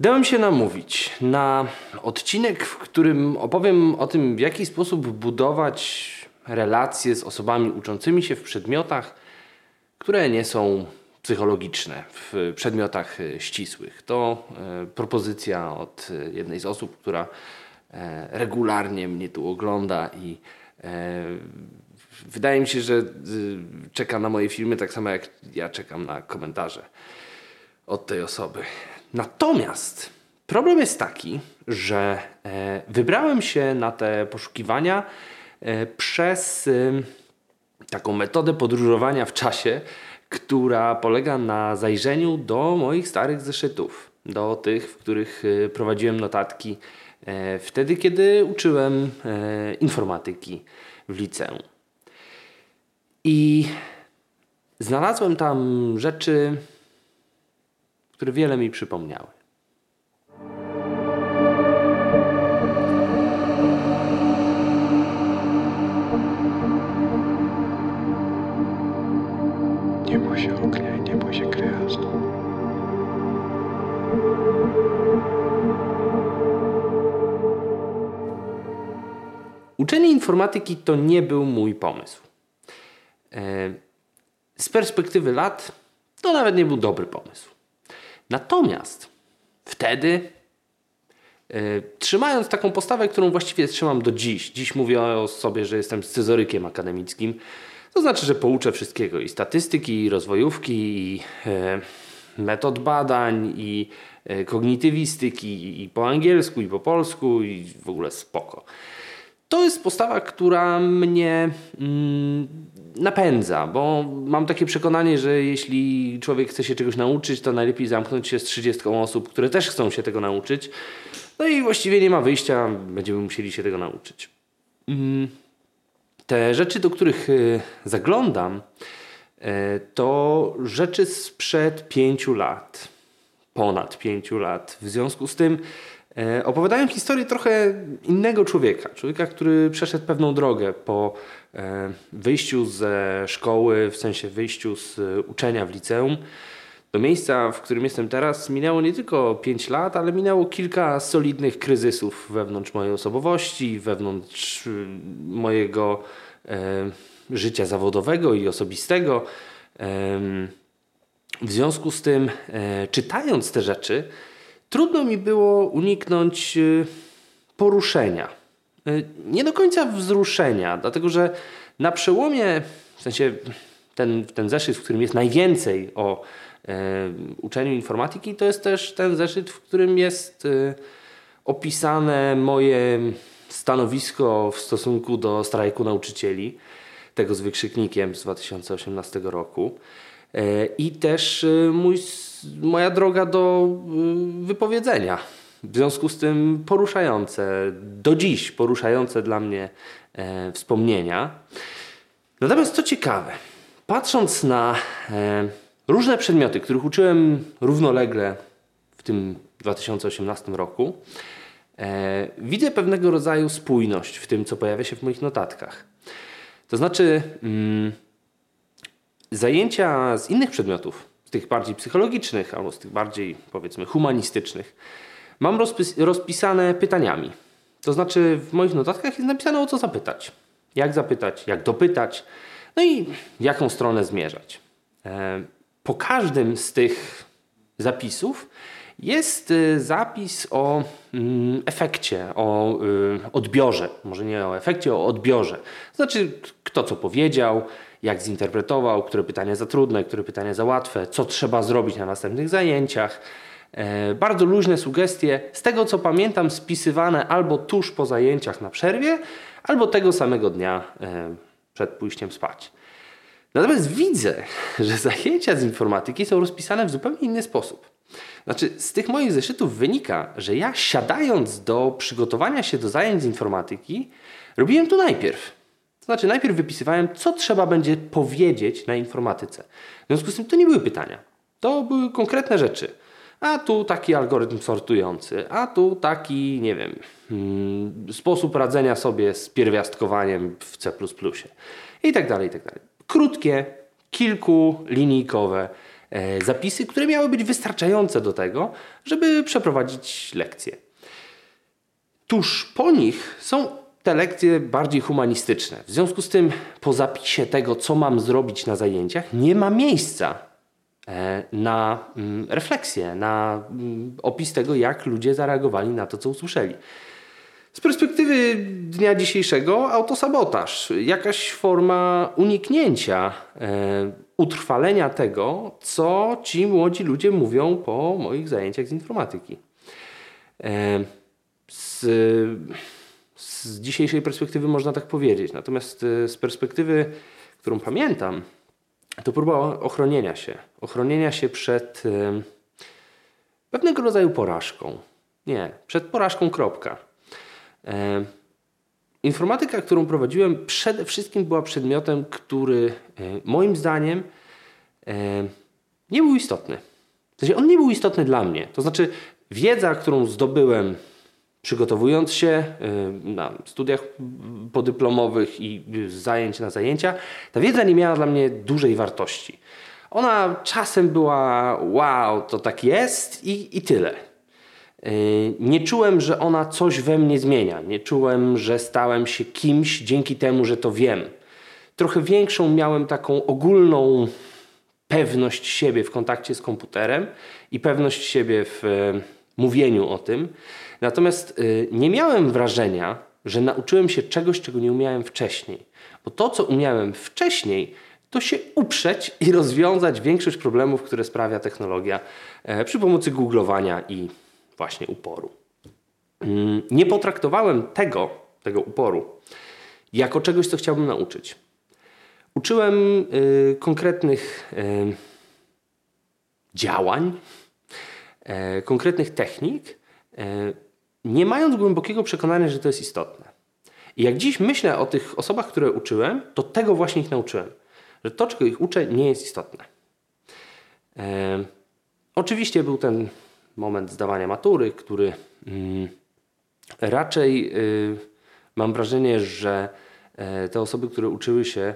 Dałem się namówić na odcinek, w którym opowiem o tym, w jaki sposób budować relacje z osobami uczącymi się w przedmiotach, które nie są psychologiczne, w przedmiotach e, ścisłych. To e, propozycja od e, jednej z osób, która regularnie mnie tu ogląda i wydaje mi się, że czeka na moje filmy tak samo jak ja czekam na komentarze od tej osoby. Natomiast problem jest taki, że e, wybrałem się na te poszukiwania e, przez taką metodę podróżowania w czasie, która polega na zajrzeniu do moich starych zeszytów, do tych, w których e, prowadziłem notatki wtedy, kiedy uczyłem informatyki w liceum. I znalazłem tam rzeczy, które wiele mi przypomniały. Nie bój się ognia i nie bój się. Uczenie informatyki to nie był mój pomysł. E, z perspektywy lat to nawet nie był dobry pomysł. Natomiast wtedy, yy, trzymając taką postawę, którą właściwie trzymam do dziś, dziś mówię o sobie, że jestem scyzorykiem akademickim, to znaczy, że pouczę wszystkiego i statystyki, i rozwojówki, i yy, metod badań, i yy, kognitywistyki, i po angielsku, i po polsku, i w ogóle spoko. To jest postawa, która mnie mm, napędza, bo mam takie przekonanie, że jeśli człowiek chce się czegoś nauczyć, to najlepiej zamknąć się z 30 osób, które też chcą się tego nauczyć. No i właściwie nie ma wyjścia, będziemy musieli się tego nauczyć. Mm, te rzeczy, do których e, zaglądam, e, to rzeczy sprzed pięciu lat, ponad pięciu lat. W związku z tym opowiadają historię trochę innego człowieka. Człowieka, który przeszedł pewną drogę po e, wyjściu ze szkoły, w sensie wyjściu z uczenia w liceum. Do miejsca, w którym jestem teraz, minęło nie tylko 5 lat, ale minęło kilka solidnych kryzysów wewnątrz mojej osobowości, wewnątrz mojego e, życia zawodowego i osobistego. E, w związku z tym, e, czytając te rzeczy, trudno mi było uniknąć y, poruszenia. Y, nie do końca wzruszenia, dlatego że na przełomie, w sensie ten, ten zeszyt, w którym jest najwięcej o e, uczeniu informatyki, to jest też ten zeszyt, w którym jest e, opisane moje stanowisko w stosunku do strajku nauczycieli, tego z wykrzyknikiem z 2018 roku. E, I też mój moja droga do y, wypowiedzenia. W związku z tym poruszające, do dziś poruszające dla mnie e, wspomnienia. Natomiast co ciekawe, patrząc na e, różne przedmioty, których uczyłem równolegle w tym 2018 roku, e, widzę pewnego rodzaju spójność w tym, co pojawia się w moich notatkach. To znaczy, mm, zajęcia z innych przedmiotów, z tych bardziej psychologicznych albo z tych bardziej powiedzmy humanistycznych, mam rozpis rozpisane pytaniami. To znaczy w moich notatkach jest napisane o co zapytać. Jak zapytać, jak dopytać, no i w jaką stronę zmierzać. E, po każdym z tych zapisów jest y, zapis o mm, efekcie, o y, odbiorze. Może nie o efekcie, o odbiorze. Znaczy, kto co powiedział, jak zinterpretował, które pytania za trudne, które pytania za łatwe, co trzeba zrobić na następnych zajęciach. E, bardzo luźne sugestie, z tego co pamiętam, spisywane albo tuż po zajęciach na przerwie, albo tego samego dnia e, przed pójściem spać. Natomiast widzę, że zajęcia z informatyki są rozpisane w zupełnie inny sposób. Znaczy, z tych moich zeszytów wynika, że ja siadając do przygotowania się do zajęć z informatyki, robiłem to najpierw. Znaczy, najpierw wypisywałem, co trzeba będzie powiedzieć na informatyce. W związku z tym to nie były pytania. To były konkretne rzeczy. A tu taki algorytm sortujący, a tu taki, nie wiem, hmm, sposób radzenia sobie z pierwiastkowaniem w C i tak dalej, i tak dalej. Krótkie, kilkulinijkowe e, zapisy, które miały być wystarczające do tego, żeby przeprowadzić lekcje. Tuż po nich są te lekcje bardziej humanistyczne. W związku z tym, po zapisie tego, co mam zrobić na zajęciach, nie ma miejsca e, na mm, refleksję, na mm, opis tego, jak ludzie zareagowali na to, co usłyszeli. Z perspektywy dnia dzisiejszego autosabotaż, jakaś forma uniknięcia, e, utrwalenia tego, co ci młodzi ludzie mówią po moich zajęciach z informatyki. E, z, z dzisiejszej perspektywy można tak powiedzieć, natomiast e, z perspektywy, którą pamiętam, to próba ochronienia się. Ochronienia się przed e, pewnego rodzaju porażką. Nie, przed porażką kropka. E, informatyka, którą prowadziłem, przede wszystkim była przedmiotem, który e, moim zdaniem e, nie był istotny. W sensie on nie był istotny dla mnie. To znaczy, wiedza, którą zdobyłem przygotowując się na studiach podyplomowych i z zajęć na zajęcia, ta wiedza nie miała dla mnie dużej wartości. Ona czasem była wow, to tak jest i, i tyle. Yy, nie czułem, że ona coś we mnie zmienia. Nie czułem, że stałem się kimś dzięki temu, że to wiem. Trochę większą miałem taką ogólną pewność siebie w kontakcie z komputerem i pewność siebie w mówieniu o tym. Natomiast e, nie miałem wrażenia, że nauczyłem się czegoś, czego nie umiałem wcześniej. Bo to, co umiałem wcześniej, to się uprzeć i rozwiązać większość problemów, które sprawia technologia e, przy pomocy googlowania i właśnie uporu. Mm, nie potraktowałem tego, tego uporu, jako czegoś, co chciałbym nauczyć. Uczyłem y, konkretnych y, działań, y, konkretnych technik, y, nie mając głębokiego przekonania, że to jest istotne. I jak dziś myślę o tych osobach, które uczyłem, to tego właśnie ich nauczyłem. Że to, czego ich uczę, nie jest istotne. Y, oczywiście był ten moment zdawania matury, który mm, raczej y, mam wrażenie, że e, te osoby, które uczyły się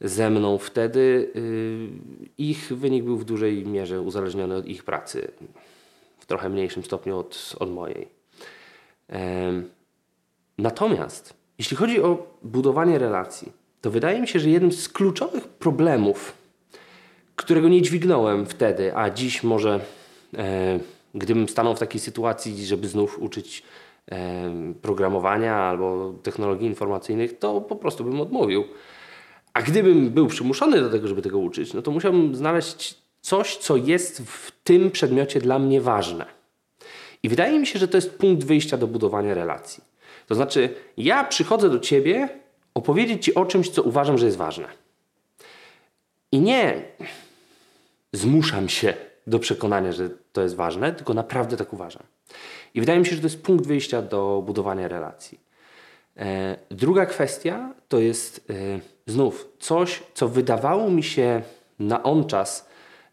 ze mną wtedy, y, ich wynik był w dużej mierze uzależniony od ich pracy, w trochę mniejszym stopniu od, od mojej. Natomiast jeśli chodzi o budowanie relacji, to wydaje mi się, że jednym z kluczowych problemów, którego nie dźwignąłem wtedy, a dziś może E, gdybym stanął w takiej sytuacji, żeby znów uczyć e, programowania albo technologii informacyjnych, to po prostu bym odmówił. A gdybym był przymuszony do tego, żeby tego uczyć, no to musiałbym znaleźć coś, co jest w tym przedmiocie dla mnie ważne. I wydaje mi się, że to jest punkt wyjścia do budowania relacji. To znaczy, ja przychodzę do ciebie opowiedzieć ci o czymś, co uważam, że jest ważne. I nie zmuszam się do przekonania, że to jest ważne, tylko naprawdę tak uważam. I wydaje mi się, że to jest punkt wyjścia do budowania relacji. E, druga kwestia to jest e, znów coś, co wydawało mi się na on czas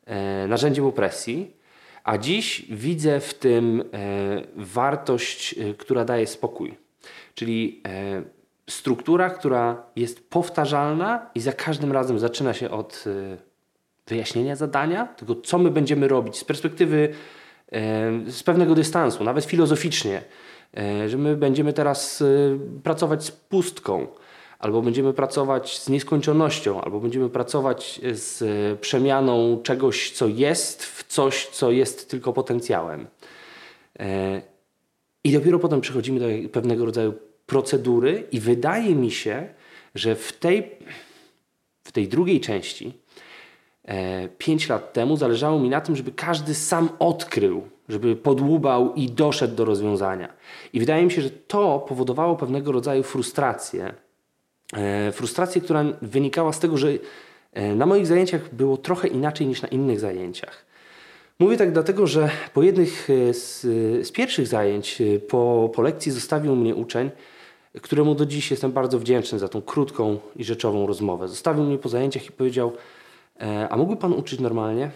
e, narzędziem opresji, a dziś widzę w tym wartość, która daje spokój. Czyli struktura, która jest powtarzalna i za każdym razem zaczyna się od wyjaśnienia zadania, tego co my będziemy robić z perspektywy, z pewnego dystansu, nawet filozoficznie, że my będziemy teraz e, pracować z pustką, albo będziemy pracować z nieskończonością, albo będziemy pracować z przemianą czegoś, co jest, w coś, co jest tylko potencjałem. I dopiero potem przechodzimy do pewnego rodzaju procedury, i wydaje mi się, że w tej, w tej drugiej części E, pięć lat temu zależało mi na tym, żeby każdy sam odkrył, żeby podłubał i doszedł do rozwiązania. I wydaje mi się, że to powodowało pewnego rodzaju frustrację. E, frustrację, która wynikała z tego, że e, na moich zajęciach było trochę inaczej niż na innych zajęciach. Mówię tak dlatego, że po jednych z, z pierwszych zajęć, po, po lekcji zostawił mnie uczeń, któremu do dziś jestem bardzo wdzięczny za tą krótką i rzeczową rozmowę. Zostawił mnie po zajęciach i powiedział: E, a mógłby Pan uczyć normalnie?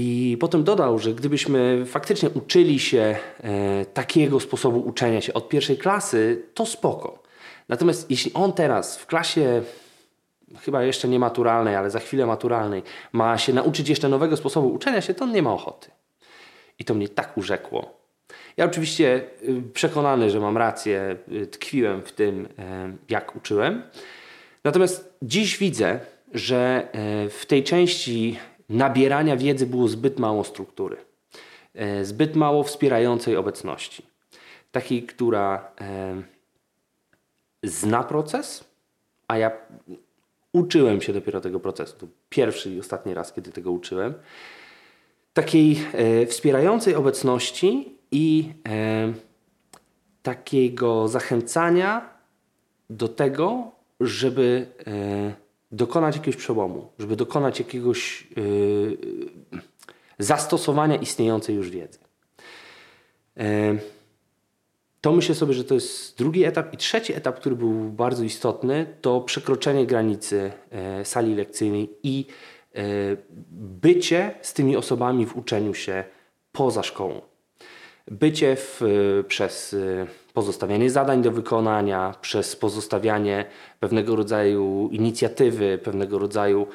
I potem dodał, że gdybyśmy faktycznie uczyli się e, takiego sposobu uczenia się od pierwszej klasy, to spoko. Natomiast jeśli on teraz w klasie chyba jeszcze nie maturalnej, ale za chwilę maturalnej, ma się nauczyć jeszcze nowego sposobu uczenia się, to on nie ma ochoty. I to mnie tak urzekło. Ja oczywiście y, przekonany, że mam rację, y, tkwiłem w tym, y, jak uczyłem. Natomiast dziś widzę, że w tej części nabierania wiedzy było zbyt mało struktury, zbyt mało wspierającej obecności. Takiej, która zna proces, a ja uczyłem się dopiero tego procesu. To pierwszy i ostatni raz, kiedy tego uczyłem. Takiej e, wspierającej obecności i e, takiego zachęcania do tego, żeby e, dokonać jakiegoś przełomu, żeby dokonać jakiegoś e, zastosowania istniejącej już wiedzy. E, to myślę sobie, że to jest drugi etap. I trzeci etap, który był bardzo istotny, to przekroczenie granicy e, sali lekcyjnej i e, bycie z tymi osobami w uczeniu się poza szkołą. Bycie w, e, przez pozostawianie zadań do wykonania, przez pozostawianie pewnego rodzaju inicjatywy, pewnego rodzaju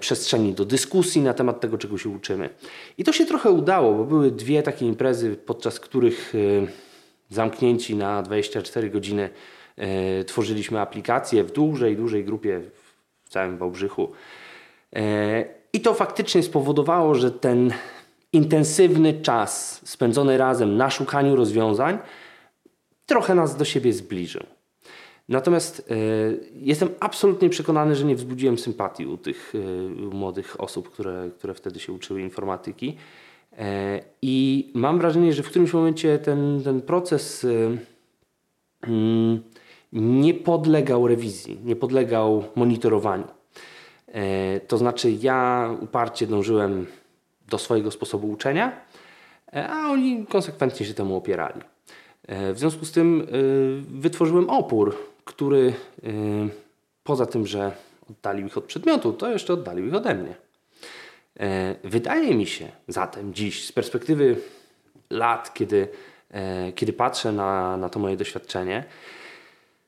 przestrzeni do dyskusji na temat tego, czego się uczymy. I to się trochę udało, bo były dwie takie imprezy, podczas których zamknięci na 24 godziny e, tworzyliśmy aplikację w dużej, dużej grupie w całym Wałbrzychu. E, I to faktycznie spowodowało, że ten intensywny czas spędzony razem na szukaniu rozwiązań trochę nas do siebie zbliżył. Natomiast e, jestem absolutnie przekonany, że nie wzbudziłem sympatii u tych e, młodych osób, które, które wtedy się uczyły informatyki. E, I mam wrażenie, że w którymś momencie ten, ten proces mm, nie podlegał rewizji, nie podlegał monitorowaniu. To znaczy, ja uparcie dążyłem do swojego sposobu uczenia, a oni konsekwentnie się temu opierali. W związku z tym wytworzyłem opór, który poza tym, że oddalił ich od przedmiotu, to jeszcze oddalił ich ode mnie. E, wydaje mi się zatem dziś, z perspektywy lat, kiedy, e, kiedy patrzę na, na to moje doświadczenie,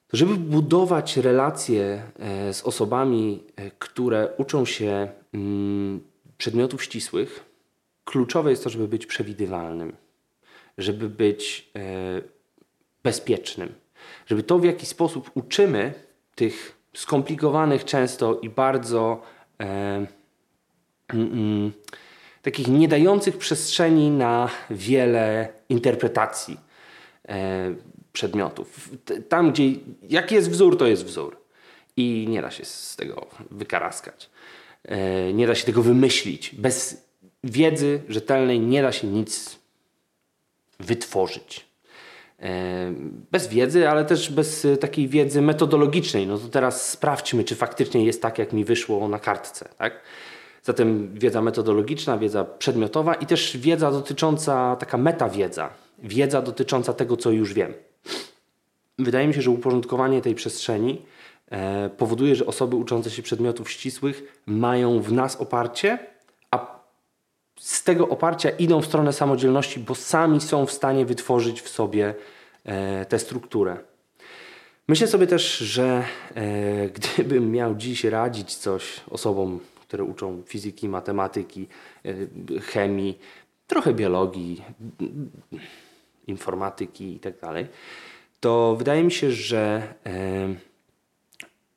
to żeby budować relacje e, z osobami, które uczą się mm, przedmiotów ścisłych, kluczowe jest to, żeby być przewidywalnym, żeby być bezpiecznym, żeby to, w jaki sposób uczymy tych skomplikowanych często i bardzo Mm, mm, takich nie dających przestrzeni na wiele interpretacji e, przedmiotów. Tam, gdzie jak jest wzór, to jest wzór. I nie da się z tego wykaraskać. E, nie da się tego wymyślić. Bez wiedzy rzetelnej nie da się nic wytworzyć. E, bez wiedzy, ale też bez takiej wiedzy metodologicznej. No to teraz sprawdźmy, czy faktycznie jest tak, jak mi wyszło na kartce. Tak? Zatem wiedza metodologiczna, wiedza przedmiotowa i też wiedza dotycząca, taka metawiedza, wiedza dotycząca tego, co już wiem. Wydaje mi się, że uporządkowanie tej przestrzeni e, powoduje, że osoby uczące się przedmiotów ścisłych mają w nas oparcie, z tego oparcia idą w stronę samodzielności, bo sami są w stanie wytworzyć w sobie e, tę strukturę. Myślę sobie też, że e, gdybym miał dziś radzić coś osobom które uczą fizyki, matematyki, e, chemii, trochę biologii, informatyki itd., tak to wydaje mi się, że e,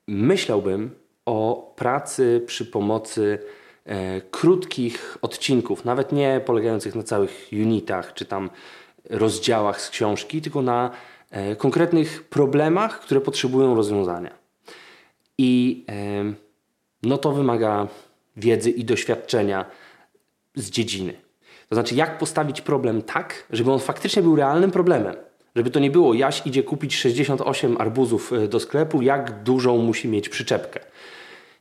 myślałbym o pracy przy pomocy krótkich odcinków, nawet nie polegających na całych unitach czy tam rozdziałach z książki, tylko na konkretnych problemach, które potrzebują rozwiązania. I no to wymaga wiedzy i doświadczenia z dziedziny. To znaczy, jak postawić problem tak, żeby on faktycznie był realnym problemem. Żeby to nie było, Jaś idzie kupić 68 arbuzów e, do sklepu, jak dużą musi mieć przyczepkę.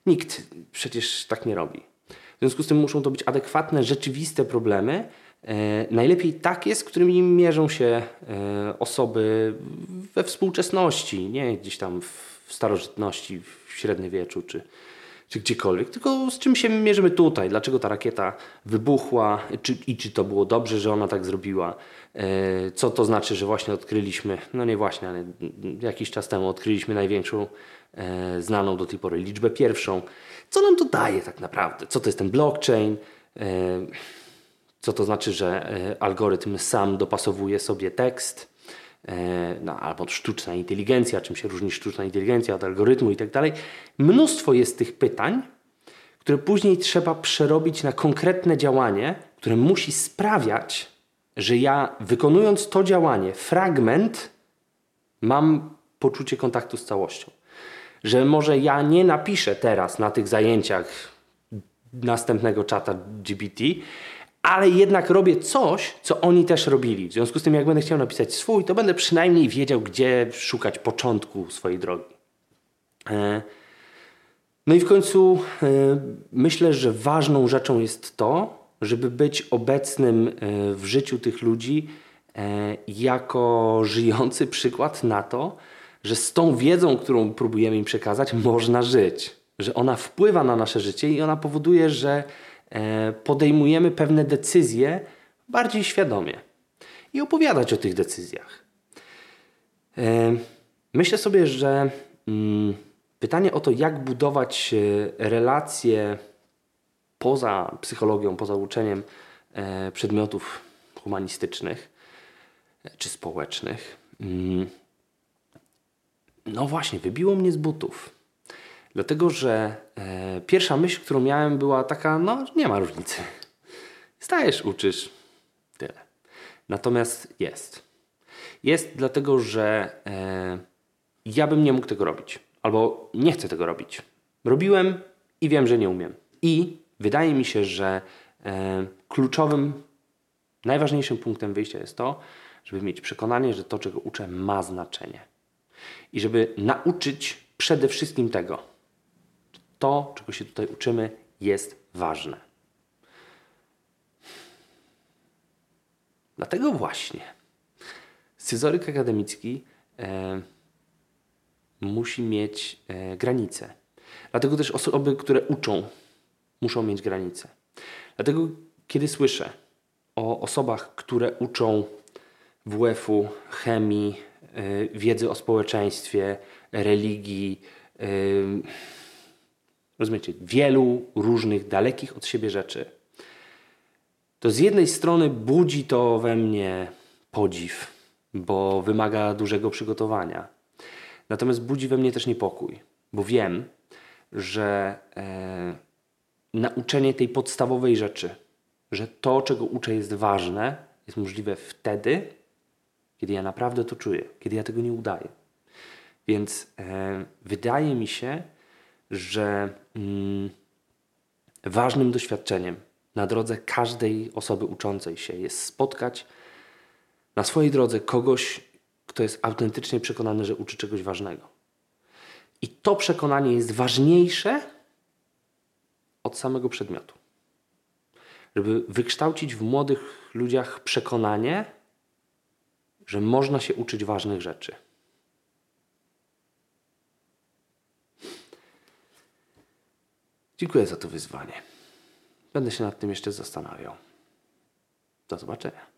Nikt przecież tak nie robi. W związku z tym muszą to być adekwatne, rzeczywiste problemy. E, najlepiej takie, z którymi mierzą się e, osoby we współczesności, nie gdzieś tam w starożytności, w średniowieczu czy, czy gdziekolwiek, tylko z czym się mierzymy tutaj. Dlaczego ta rakieta wybuchła czy, i czy to było dobrze, że ona tak zrobiła. E, co to znaczy, że właśnie odkryliśmy, no nie właśnie, ale jakiś czas temu odkryliśmy największą e, znaną do tej pory liczbę pierwszą. Co nam to daje tak naprawdę? Co to jest ten blockchain? E, co to znaczy, że algorytm sam dopasowuje sobie tekst? No, albo sztuczna inteligencja, czym się różni sztuczna inteligencja od algorytmu i tak dalej. Mnóstwo jest tych pytań, które później trzeba przerobić na konkretne działanie, które musi sprawiać, że ja wykonując to działanie, fragment, mam poczucie kontaktu z całością. Że może ja nie napiszę teraz na tych zajęciach następnego czata GPT, ale jednak robię coś, co oni też robili. W związku z tym, jak będę chciał napisać swój, to będę przynajmniej wiedział, gdzie szukać początku swojej drogi. E, no i w końcu e, myślę, że ważną rzeczą jest to, żeby być obecnym e, w życiu tych ludzi jako żyjący przykład na to, że z tą wiedzą, którą próbujemy im przekazać, można żyć. Że ona wpływa na nasze życie i ona powoduje, że podejmujemy pewne decyzje bardziej świadomie i opowiadać o tych decyzjach. E, myślę sobie, że mm, pytanie o to, jak budować e, relacje poza psychologią, poza uczeniem przedmiotów humanistycznych czy społecznych, mm, no właśnie, wybiło mnie z butów. Dlatego, że e, pierwsza myśl, którą miałem, była taka: no, nie ma różnicy. Stajesz, uczysz, tyle. Natomiast jest. Jest dlatego, że e, ja bym nie mógł tego robić, albo nie chcę tego robić. Robiłem i wiem, że nie umiem. I wydaje mi się, że e, kluczowym, najważniejszym punktem wyjścia jest to, żeby mieć przekonanie, że to, czego uczę, ma znaczenie. I żeby nauczyć przede wszystkim tego, to, czego się tutaj uczymy, jest ważne. Dlatego właśnie scyzoryk akademicki e, musi mieć e, granice. Dlatego też osoby, które uczą, muszą mieć granice. Dlatego, kiedy słyszę o osobach, które uczą WF-u, chemii, e, wiedzy o społeczeństwie, religii, e, rozumiecie, wielu różnych, dalekich od siebie rzeczy, to z jednej strony budzi to we mnie podziw, bo wymaga dużego przygotowania. Natomiast budzi we mnie też niepokój, bo wiem, że e, nauczenie tej podstawowej rzeczy, że to, czego uczę, jest ważne, jest możliwe wtedy, kiedy ja naprawdę to czuję, kiedy ja tego nie udaję. Więc e, wydaje mi się, że mm, ważnym doświadczeniem na drodze każdej osoby uczącej się jest spotkać na swojej drodze kogoś, kto jest autentycznie przekonany, że uczy czegoś ważnego. I to przekonanie jest ważniejsze od samego przedmiotu. Żeby wykształcić w młodych ludziach przekonanie, że można się uczyć ważnych rzeczy. Dziękuję za to wyzwanie. Będę się nad tym jeszcze zastanawiał. Do zobaczenia.